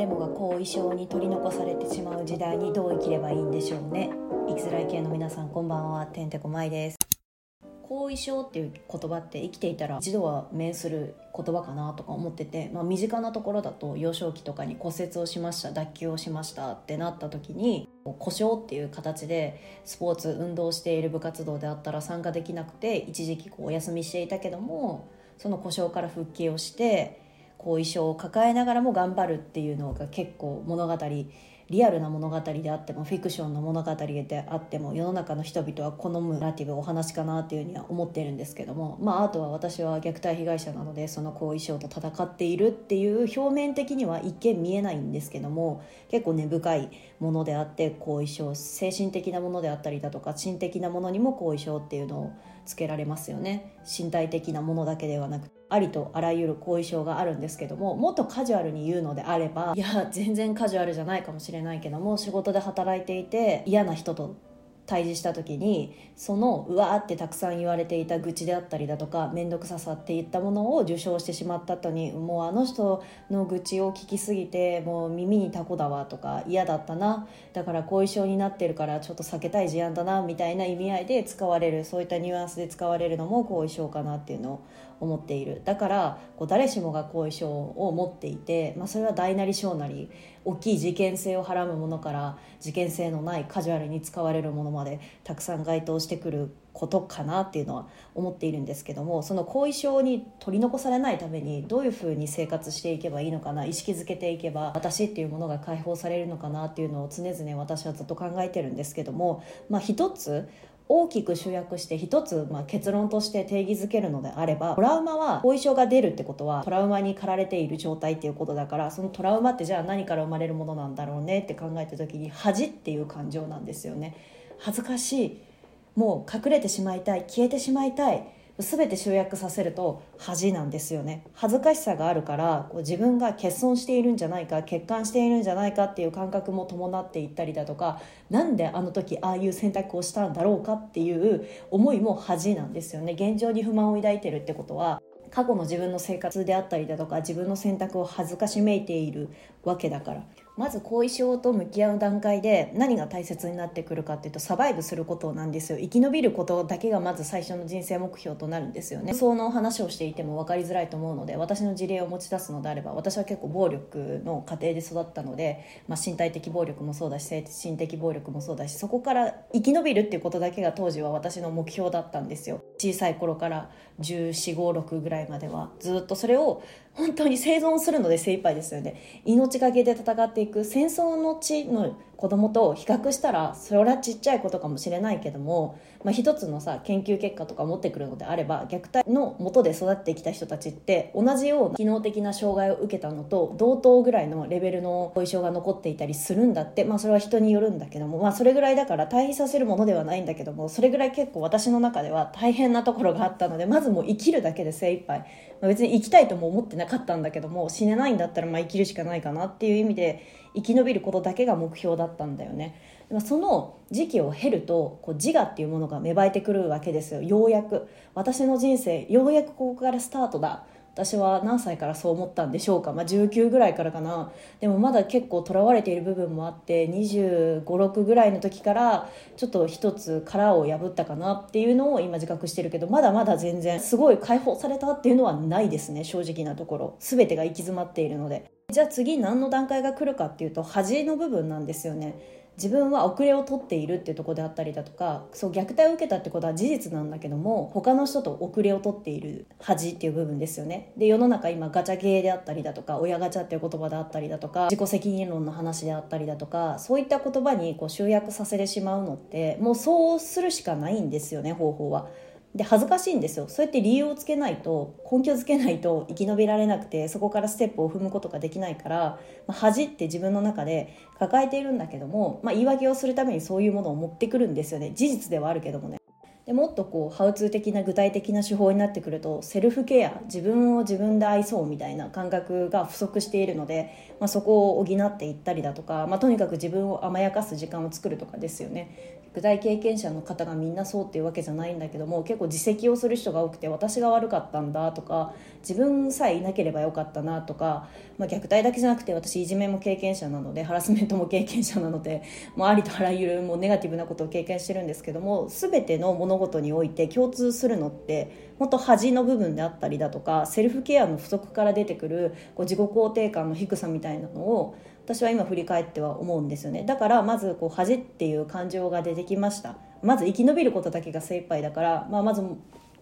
誰もが後遺症に取り残されてしまう時代にどう生きればいいんでしょうね。生きづらい系の皆さんこんばんは。てんてこまいです。後遺症っていう言葉って生きていたら一度は面する言葉かなとか思ってて、まあ、身近なところだと幼少期とかに骨折をしました脱臼をしましたってなった時に故障っていう形でスポーツ運動している部活動であったら参加できなくて一時期こうお休みしていたけどもその故障から復帰をして後遺症を抱えながらも頑張るっていうのが結構物語リアルな物語であってもフィクションの物語であっても世の中の人々は好むナラティブお話かなっていうふうには思ってるんですけどもまああとは私は虐待被害者なのでその後遺症と戦っているっていう表面的には一見見えないんですけども結構根深いものであって後遺症精神的なものであったりだとか心的なものにも後遺症っていうのをつけられますよね。身体的なものだけではなくありとあらゆる後遺症があるんですけどももっとカジュアルに言うのであればいや全然カジュアルじゃないかもしれないけども仕事で働いていて嫌な人と対峙した時にそのうわーってたくさん言われていた愚痴であったりだとか面倒くささっていったものを受賞してしまった後にもうあの人の愚痴を聞きすぎてもう耳にタコだわとか嫌だったな。だから後遺症になってるからちょっと避けたい事案だなみたいな意味合いで使われるそういったニュアンスで使われるのも後遺症かなっていうのを思っている。だからこう誰しもが後遺症を持っていて、まあ、それは大なり小なり大きい事件性をはらむものから事件性のないカジュアルに使われるものまでたくさん該当してくることかなっていうのは思っているんですけどもその後遺症に取り残されないためにどういうふうに生活していけばいいのかな意識づけていけば私っていうものが解放されるのかなっていうのを常々私はずっと考えてるんですけども、まあ、一つ大きく集約して一つ、まあ、結論として定義づけるのであればトラウマは後遺症が出るってことはトラウマに駆られている状態っていうことだからそのトラウマってじゃあ何から生まれるものなんだろうねって考えた時に恥っていう感情なんですよね。恥ずかしい。もう隠れてしまいたい。消えてしまいたい。全て集約させると恥なんですよね。恥ずかしさがあるからこう自分が欠損しているんじゃないか欠陥しているんじゃないかっていう感覚も伴っていったりだとか何であの時ああいう選択をしたんだろうかっていう思いも恥なんですよね。現状に不満を抱いてるってことは過去の自分の生活であったりだとか自分の選択を恥ずかしめいているわけだから。まず後遺症と向き合う段階で何が大切になってくるかっていうとサバイブすることなんですよ。生き延びることだけがまず最初の人生目標となるんですよね。その話をしていても分かりづらいと思うので私の事例を持ち出すのであれば私は結構暴力の家庭で育ったので、まあ、身体的暴力もそうだし精神的暴力もそうだしそこから生き延びるっていうことだけが当時は私の目標だったんですよ。小さい頃から1456ぐらいまではずっとそれを本当に生存するので精一杯ですよね。命がけで戦っていく戦争の地の子供と比較したらそれはちっちゃいことかもしれないけども、まあ、一つのさ研究結果とか持ってくるのであれば虐待の元で育ってきた人たちって同じような機能的な障害を受けたのと同等ぐらいのレベルの後遺症が残っていたりするんだって、まあ、それは人によるんだけども、まあ、それぐらいだから対比させるものではないんだけどもそれぐらい結構私の中では大変なところがあったのでまずもう生きるだけで精一杯、まあ、別に生きたいとも思ってなかったんだけども死ねないんだったらまあ生きるしかないかなっていう意味で生き延びることだけが目標だったんだよね。その時期を経るとこう自我っていうものが芽生えてくるわけですよ。ようやく。私の人生ようやくここからスタートだ。私は何歳からそう思ったんでしょうか、まあ、19ぐらいからかな。でもまだ結構とらわれている部分もあって2 5 6ぐらいの時からちょっと一つ殻を破ったかなっていうのを今自覚してるけどまだまだ全然すごい解放されたっていうのはないですね正直なところ。全てが行き詰まっているので。じゃあ次何の段階が来るかっていうと恥の部分なんですよね。自分は遅れを取っているっていうとこであったりだとかそう虐待を受けたってことは事実なんだけども他の人と遅れを取っている恥っていう部分ですよねで世の中今ガチャゲーであったりだとか親ガチャっていう言葉であったりだとか自己責任論の話であったりだとかそういった言葉にこう集約させてしまうのってもうそうするしかないんですよね方法は。で恥ずかしいんですよ。そうやって理由をつけないと根拠づけないと生き延びられなくてそこからステップを踏むことができないから、まあ、恥って自分の中で抱えているんだけども、まあ、言い訳をするためにそういうものを持ってくるんですよね。事実ではあるけどもね。でもっとこうハウツー的な具体的な手法になってくるとセルフケア自分を自分で愛そうみたいな感覚が不足しているので、まあ、そこを補っていったりだとか、まあ、とにかく自分を甘やかす時間を作るとかですよね。具体経験者の方がみんなそうっていうわけじゃないんだけども結構自責をする人が多くて私が悪かったんだとか自分さえいなければよかったなとか、まあ、虐待だけじゃなくて私いじめも経験者なのでハラスメントも経験者なのでもうありとあらゆるもうネガティブなことを経験してるんですけども全ての物事において共通するのって本当恥の部分であったりだとかセルフケアの不足から出てくるこう自己肯定感の低さみたいなのを私は今振り返っては思うんですよね。だからまずこう恥っていう感情が出てきました。まず生き延びることだけが精一杯だから、まあ、まず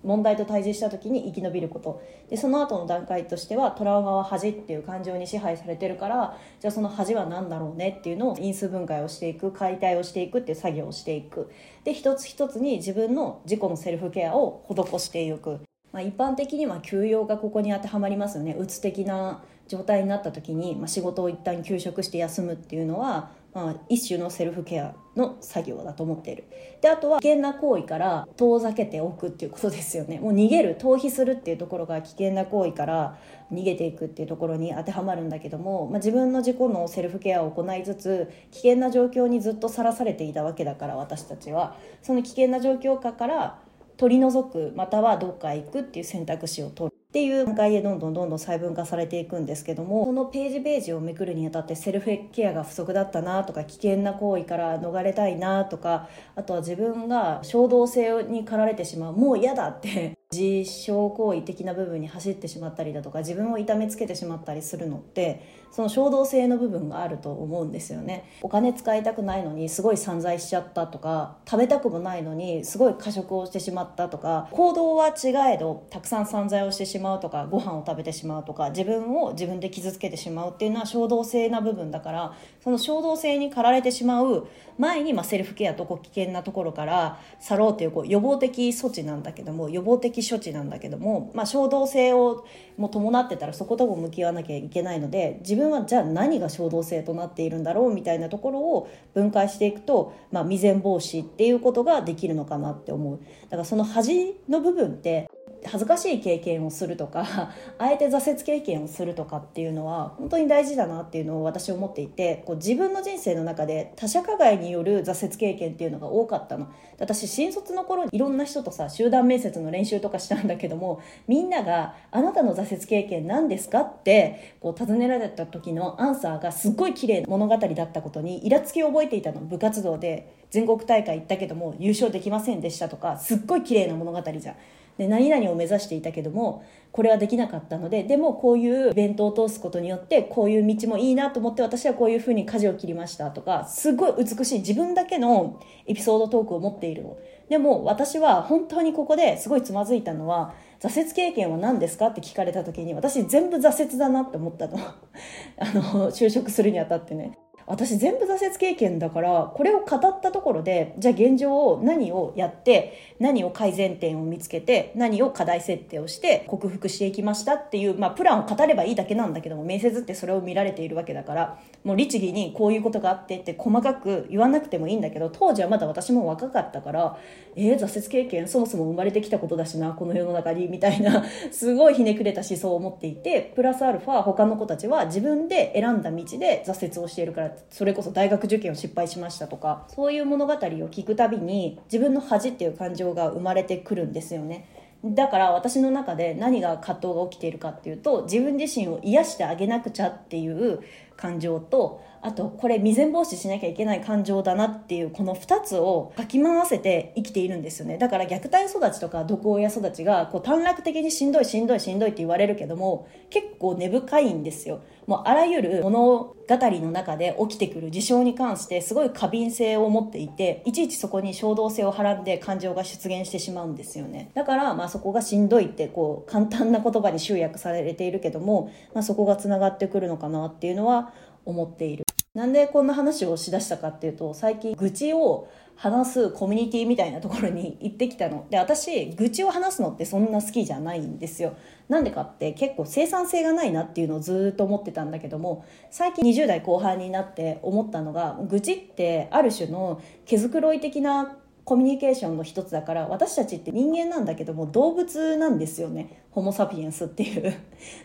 問題と対峙した時に生き延びること。でその後の段階としてはトラウマは恥っていう感情に支配されてるからじゃあその恥は何だろうねっていうのを因数分解をしていく解体をしていくっていう作業をしていく。で一つ一つに自分の自己のセルフケアを施していく、まあ、一般的には休養がここに当てはまりますよね。うつ的な状態になった時に、まあ、仕事を一旦休職して休むっていうのは、まあ、一種のセルフケアの作業だと思っている。であとは危険な行為から遠ざけておくっていうことですよね。もう逃げる逃避するっていうところが危険な行為から逃げていくっていうところに当てはまるんだけども、まあ、自分の自己のセルフケアを行いつつ危険な状況にずっとさらされていたわけだから私たちは。その危険な状況下から取り除くまたはどっか行くっていう選択肢を取るっていう段階でどんどんどんどん細分化されていくんですけどもこのページページをめくるにあたってセルフケアが不足だったなとか危険な行為から逃れたいなとかあとは自分が衝動性に駆られてしまうもう嫌だって自傷行為的な部分に走ってしまったりだとか自分を痛めつけてしまったりするのってその衝動性の部分があると思うんですよね。お金使いたくないのにすごい散財しちゃったとか食べたくもないのにすごい過食をしてしまったとか行動は違えどたくさん散財をしてしまうとかご飯を食べてしまうとか自分を自分で傷つけてしまうっていうのは衝動性な部分だからその衝動性に駆られてしまう前にまセルフケアとこう危険なところから去ろうというこう予防的措置なんだけども予防的処置なんだけども、まあ、衝動性をも伴ってたらそことも向き合わなきゃいけないので自分はじゃあ何が衝動性となっているんだろうみたいなところを分解していくと、まあ、未然防止っていうことができるのかなって思う。だからその恥の部分って恥ずかしい経験をするとか あえて挫折経験をするとかっていうのは本当に大事だなっていうのを私思っていてこう自分の人生の中で他者加害による挫折経験っていうのが多かったの私新卒の頃にいろんな人とさ集団面接の練習とかしたんだけどもみんなが「あなたの挫折経験何ですか?」ってこう尋ねられた時のアンサーがすっごい綺麗な物語だったことにイラつきを覚えていたの部活動で全国大会行ったけども優勝できませんでしたとかすっごい綺麗な物語じゃん。で何々を目指していたけどもこれはできなかったのででもこういうイベントを通すことによってこういう道もいいなと思って私はこういうふうに舵を切りましたとかすごい美しい自分だけのエピソードトークを持っているの。でも私は本当にここですごいつまずいたのは挫折経験は何ですかって聞かれた時に私全部挫折だなって思ったの。あの就職するにあたってね。私全部挫折経験だからこれを語ったところでじゃあ現状を何をやって何を改善点を見つけて何を課題設定をして克服していきましたっていう、まあ、プランを語ればいいだけなんだけども面接ってそれを見られているわけだからもう律儀にこういうことがあってって細かく言わなくてもいいんだけど当時はまだ私も若かったからえー、挫折経験そもそも生まれてきたことだしなこの世の中にみたいなすごいひねくれた思想を持っていてプラスアルファ他の子たちは自分で選んだ道で挫折をしているからそれこそ大学受験を失敗しましたとかそういう物語を聞くたびに自分の恥っていう感情が生まれてくるんですよね。だから私の中で何が葛藤が起きているかっていうと自分自身を癒してあげなくちゃっていう感情とあとこれ未然防止しなきゃいけない感情だなっていうこの2つをかき回せて生きているんですよね。だから虐待育ちとか毒親育ちがこう短絡的にしんどいしんどいしんどいって言われるけども結構根深いんですよ。もうあらゆる物語の中で起きてくる事象に関してすごい過敏性を持っていていちいちそこに衝動性をはらんで感情が出現してしまうんですよね。だからまあそこがしんどいってこう簡単な言葉に集約されているけども、まあ、そこがつながってくるのかなっていうのは思っている。なんでこんな話をしだしたかっていうと最近愚痴を話すコミュニティみたいなところに行ってきたの。で私愚痴を話すのってそんな好きじゃないんですよ。なんでかって結構生産性がないなっていうのをずっと思ってたんだけども最近20代後半になって思ったのが愚痴ってある種の毛づくろい的なコミュニケーションの一つだから私たちって人間なんだけども動物なんですよね。ホモ・サピエンスっていう。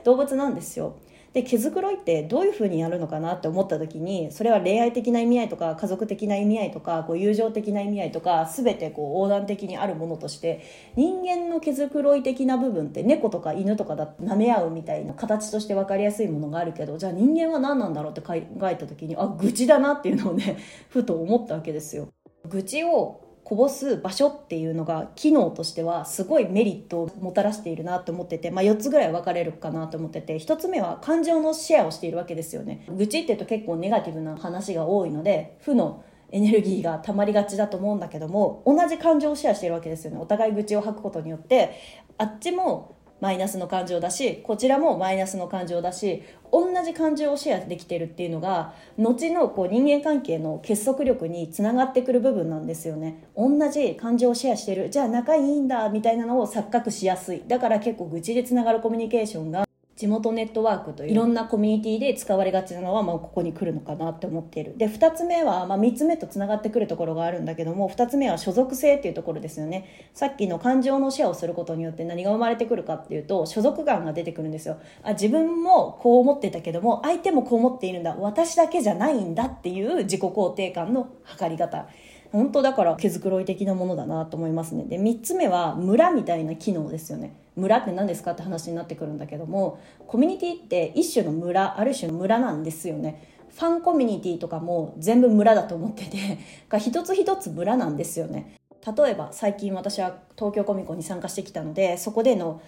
動物なんですよ。で毛づくろいってどういうふうにやるのかなって思った時にそれは恋愛的な意味合いとか家族的な意味合いとかこう友情的な意味合いとか全てこう横断的にあるものとして人間の毛づくろい的な部分って猫とか犬とかだって舐め合うみたいな形として分かりやすいものがあるけどじゃあ人間は何なんだろうって考えた時にあ愚痴だなっていうのをねふと思ったわけですよ。愚痴をこぼす場所っていうのが機能としてはすごいメリットをもたらしているなと思ってて、まあ、4つぐらい分かれるかなと思ってて1つ目は感情のシェアをしているわけですよね。愚痴っていうと結構ネガティブな話が多いので負のエネルギーが溜まりがちだと思うんだけども同じ感情をシェアしているわけですよね。お互い愚痴を吐くことによってあっちもマイナスの感情だしこちらもマイナスの感情だし同じ感情をシェアできてるっていうのが後のこう人間関係の結束力につながってくる部分なんですよね。同じ感情をシェアしてる。じゃあ仲いいんだみたいなのを錯覚しやすい。だから結構愚痴でつながるコミュニケーションが地元ネットワークといういろんなコミュニティで使われがちなのは、まあ、ここに来るのかなって思っている。で2つ目は、まあ、3つ目とつながってくるところがあるんだけども2つ目は所属性っていうところですよね。さっきの感情のシェアをすることによって何が生まれてくるかっていうと所属感が出てくるんですよ。あ自分もこう思ってたけども相手もこう思っているんだ。私だけじゃないんだっていう自己肯定感の測り方。本当だから毛づくろい的なものだなと思いますね。で3つ目は村みたいな機能ですよね。村って何ですかって話になってくるんだけどもコミュニティって一種の村ある種の村なんですよね。ファンコミュニティとかも全部村だと思ってて 一つ一つ村なんですよね。例えば最近私は東京コミコンに参加してきたのでそこでの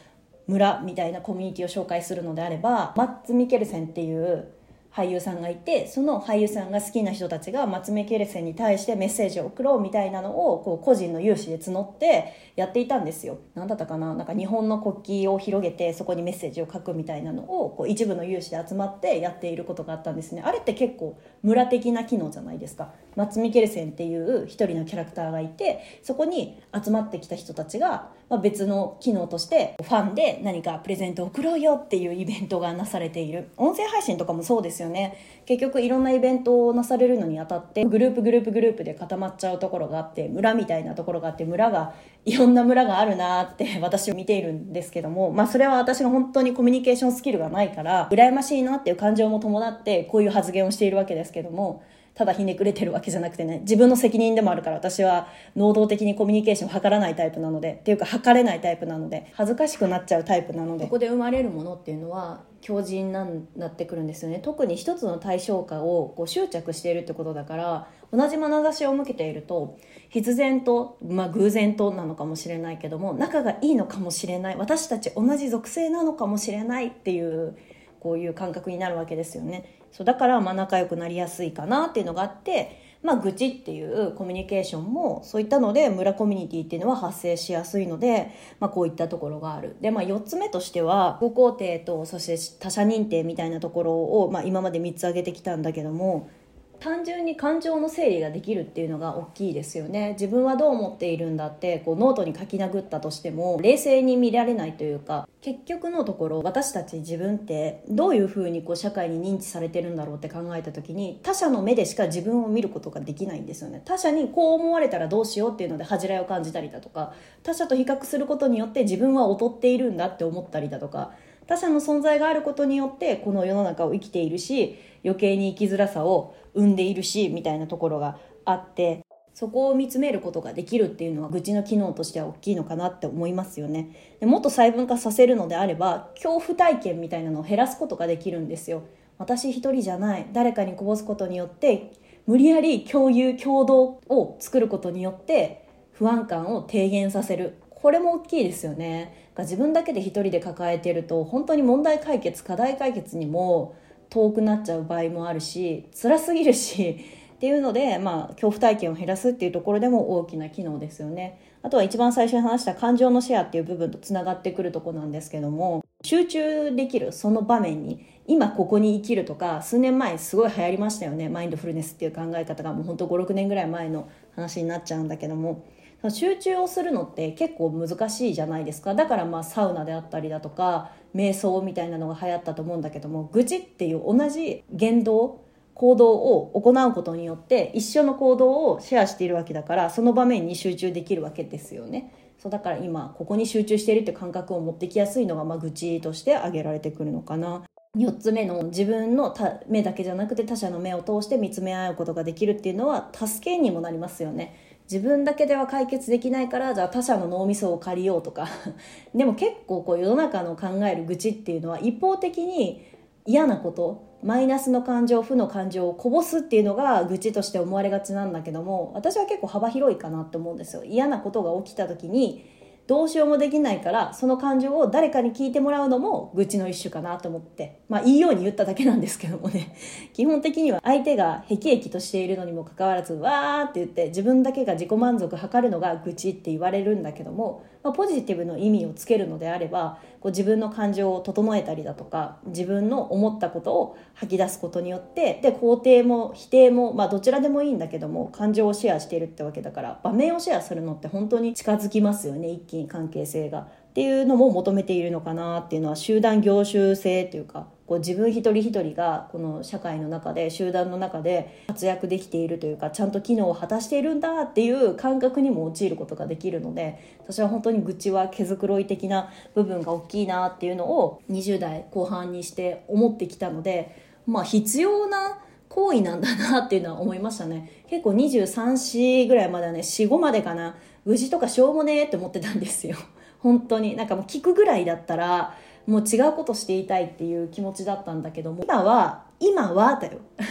村みたいなコミュニティを紹介するのであればマッツ・ミケルセンっていう俳優さんがいてその俳優さんが好きな人たちが松目ケレセンに対してメッセージを送ろうみたいなのをこう個人の有志で募ってやっていたんですよ。何だったかな？なんか日本の国旗を広げてそこにメッセージを書くみたいなのをこう一部の有志で集まってやっていることがあったんですね。あれって結構村的な機能じゃないですか。松見ケルセンっていう一人のキャラクターがいてそこに集まってきた人たちが、まあ、別の機能としてファンで何かプレゼントを送ろうよっていうイベントがなされている。音声配信とかもそうですよね。結局いろんなイベントをなされるのにあたってグループグループグループで固まっちゃうところがあって村みたいなところがあって村がいろんな村があるなって 私を見ているんですけどもまあそれは私が本当にコミュニケーションスキルがないから羨ましいなっていう感情も伴ってこういう発言をしているわけですけどもただひねくれてるわけじゃなくてね自分の責任でもあるから私は能動的にコミュニケーションを図らないタイプなのでっていうか図れないタイプなので恥ずかしくなっちゃうタイプなので。ここで生まれるものっていうのは強靭ななってくるんですよね。特に一つの対象化をこう執着しているってことだから同じ眼差しを向けていると必然と、まあ、偶然となのかもしれないけども仲がいいのかもしれない。私たち同じ属性なのかもしれないっていうこういう感覚になるわけですよね。そうだからまあ仲良くなりやすいかなっていうのがあってまあ、愚痴っていうコミュニケーションもそういったので村コミュニティっていうのは発生しやすいので、まあ、こういったところがある。で、まあ、4つ目としてはご肯定とそして他者認定みたいなところを、まあ、今まで3つ挙げてきたんだけども単純に感情の整理ができるっていうのが大きいですよね。自分はどう思っているんだってこうノートに書き殴ったとしても冷静に見られないというか結局のところ私たち自分ってどういうふうにこう社会に認知されてるんだろうって考えた時に他者の目でしか自分を見ることができないんですよね。他者にこう思われたらどうしようっていうので恥じらいを感じたりだとか他者と比較することによって自分は劣っているんだって思ったりだとか他者の存在があることによってこの世の中を生きているし余計に生きづらさを生んでいるしみたいなところがあってそこを見つめることができるっていうのは愚痴の機能としては大きいのかなって思いますよねでもっと細分化させるのであれば恐怖体験みたいなのを減らすことができるんですよ私一人じゃない誰かにこぼすことによって無理やり共有共同を作ることによって不安感を低減させるこれも大きいですよね自分だけで一人で抱えてると本当に問題解決課題解決にも遠くなっちゃう場合もあるし辛すぎるし っていうので、まあ、恐怖体験を減らすっていうところでも大きな機能ですよね。あとは一番最初に話した感情のシェアっていう部分とつながってくるとこなんですけども集中できるその場面に今ここに生きるとか数年前すごい流行りましたよねマインドフルネスっていう考え方がもうほんと56年ぐらい前の話になっちゃうんだけども集中をするのって結構難しいじゃないですか。だからまあサウナであったりだとか瞑想みたいなのが流行ったと思うんだけども愚痴っていう同じ言動行動を行うことによって一緒の行動をシェアしているわけだからその場面に集中できるわけですよね。そうだから今ここに集中しているって感覚を持ってきやすいのが、まあ、愚痴として挙げられてくるのかな。4つ目の自分の目だけじゃなくて他者の目を通して見つめ合うことができるっていうのは助けにもなりますよね。自分だけでは解決できないからじゃあ他者の脳みそを借りようとか。でも結構こう世の中の考える愚痴っていうのは一方的に嫌なことマイナスの感情負の感情をこぼすっていうのが愚痴として思われがちなんだけども私は結構幅広いかなって思うんですよ。嫌なことが起きた時にどうしようもできないからその感情を誰かに聞いてもらうのも愚痴の一種かなと思って。まあいいように言っただけなんですけどもね。基本的には相手がへきへきとしているのにもかかわらずわーって言って自分だけが自己満足を図るのが愚痴って言われるんだけども、まあ、ポジティブの意味をつけるのであればこう自分の感情を整えたりだとか自分の思ったことを吐き出すことによってで肯定も否定も、まあ、どちらでもいいんだけども感情をシェアしているってわけだから場面をシェアするのって本当に近づきますよね一気に関係性が。っていうのも求めているのかなっていうのは集団業種性というかこう自分一人一人がこの社会の中で集団の中で活躍できているというかちゃんと機能を果たしているんだっていう感覚にも陥ることができるので私は本当に愚痴は毛づくろい的な部分が大きいなっていうのを20代後半にして思ってきたのでまあ必要な行為なんだなっていうのは思いましたね。結構23歳ぐらいまではね45までかな。愚痴とかしょうもねえって思ってたんですよ。本当に。なんかもう聞くぐらいだったらもう違うことしていたいっていう気持ちだったんだけども今は今はだよ。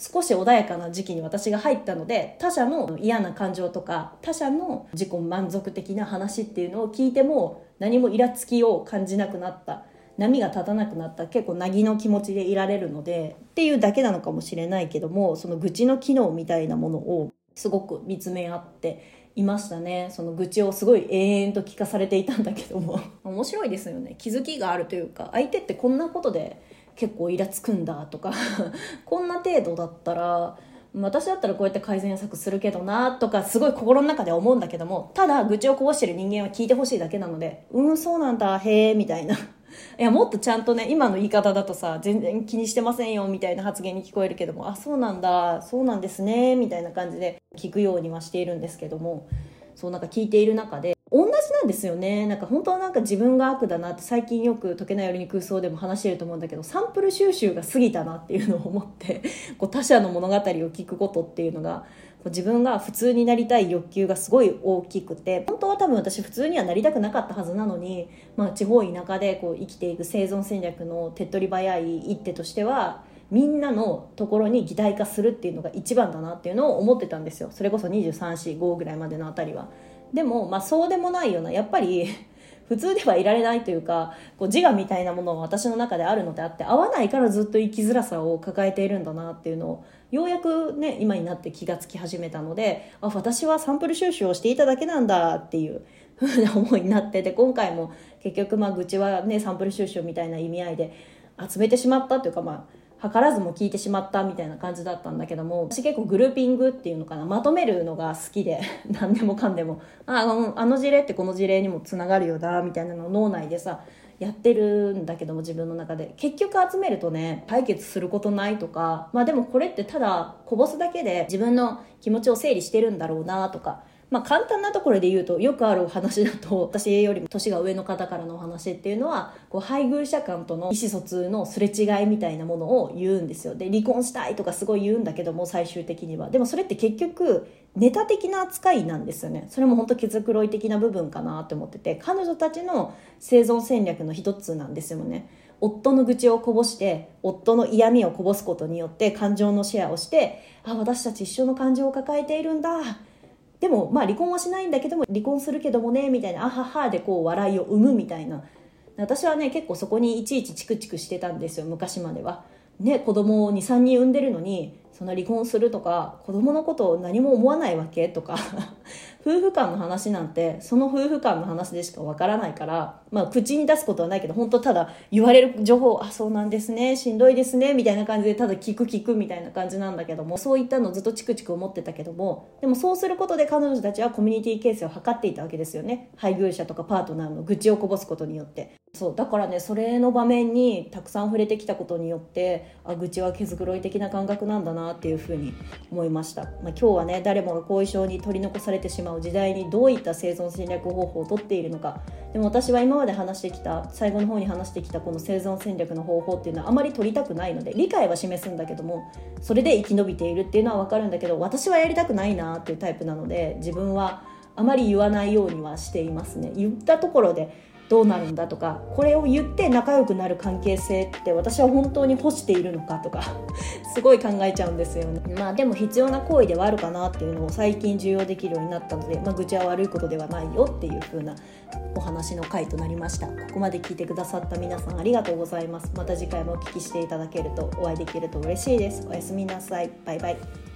少し穏やかな時期に私が入ったので他者の嫌な感情とか他者の自己満足的な話っていうのを聞いても何もイラつきを感じなくなった。波が立たなくなった。結構なぎの気持ちでいられるのでっていうだけなのかもしれないけどもその愚痴の機能みたいなものをすごく見つめ合っていましたね。その愚痴をすごい永遠と聞かされていたんだけども。面白いですよね。気づきがあるというか相手ってこんなことで結構イラつくんだとか こんな程度だったら私だったらこうやって改善策するけどなとかすごい心の中で思うんだけどもただ愚痴をこぼしてる人間は聞いてほしいだけなのでうんそうなんだへえみたいな。いやもっとちゃんとね今の言い方だとさ全然気にしてませんよみたいな発言に聞こえるけどもあそうなんだそうなんですねみたいな感じで聞くようにはしているんですけどもそうなんか聞いている中で同じなんですよね。なんか本当はなんか自分が悪だなって最近よく「解けないよりに空想」でも話してると思うんだけどサンプル収集が過ぎたなっていうのを思ってこう他者の物語を聞くことっていうのが自分が普通になりたい欲求がすごい大きくて本当は多分私普通にはなりたくなかったはずなのに、まあ、地方田舎でこう生きていく生存戦略の手っ取り早い一手としてはみんなのところに擬態化するっていうのが一番だなっていうのを思ってたんですよ。それこそ2345ぐらいまでのあたりは。でも、まあ、そうでもないようなやっぱり普通ではいられないというかこう自我みたいなものは私の中であるのであって合わないからずっと生きづらさを抱えているんだなっていうのをようやくね今になって気がつき始めたのであ私はサンプル収集をしていただけなんだっていうふうな思いになってて今回も結局まあ愚痴はねサンプル収集みたいな意味合いで集めてしまったというかまあ図らずも聞いてしまったみたいな感じだったんだけども私結構グルーピングっていうのかなまとめるのが好きで 何でもかんでも。あのあの事例ってこの事例にもつながるよなみたいなのを脳内でさやってるんだけども自分の中で。結局集めるとね解決することないとかまあでもこれってただこぼすだけで自分の気持ちを整理してるんだろうなとかまあ、簡単なところで言うとよくあるお話だと 私よりも年が上の方からのお話っていうのはこう配偶者間との意思疎通のすれ違いみたいなものを言うんですよ。で離婚したいとかすごい言うんだけども最終的には。でもそれって結局ネタ的な扱いなんですよね。それも本当毛づくろい的な部分かなって思ってて彼女たちの生存戦略の一つなんですよね。夫の愚痴をこぼして夫の嫌味をこぼすことによって感情のシェアをしてあ私たち一緒の感情を抱えているんだ。でもまあ離婚はしないんだけども離婚するけどもねみたいなあははでこう笑いを生むみたいな私はね結構そこにいちいちチクチクしてたんですよ昔までは。ね子供を23人産んでるのにそんな離婚するとか子供のことを何も思わないわけとか 夫婦間の話なんてその夫婦間の話でしかわからないからまあ口に出すことはないけど本当ただ言われる情報あそうなんですねしんどいですねみたいな感じでただ聞く聞くみたいな感じなんだけどもそういったのずっとチクチク思ってたけどもでもそうすることで彼女たちはコミュニティ形成を図っていたわけですよね。配偶者とかパートナーの愚痴をこぼすことによって。そうだからねそれの場面にたくさん触れてきたことによってあ愚痴は毛づくろい的な感覚なんだなっていうふうに思いました、まあ、今日はね誰もが後遺症に取り残されてしまう時代にどういった生存戦略方法をとっているのか。でも私は今まで話してきた最後の方に話してきたこの生存戦略の方法っていうのはあまり取りたくないので理解は示すんだけどもそれで生き延びているっていうのは分かるんだけど私はやりたくないなっていうタイプなので自分はあまり言わないようにはしていますね。言ったところでどうなるんだとかこれを言って仲良くなる関係性って私は本当に欲しているのかとか すごい考えちゃうんですよね。まあでも必要な行為ではあるかなっていうのを最近重要できるようになったので、まあ、愚痴は悪いことではないよっていう風なお話の回となりました。ここまで聞いてくださった皆さんありがとうございます。また次回もお聞きしていただけるとお会いできると嬉しいです。おやすみなさい。バイバイ。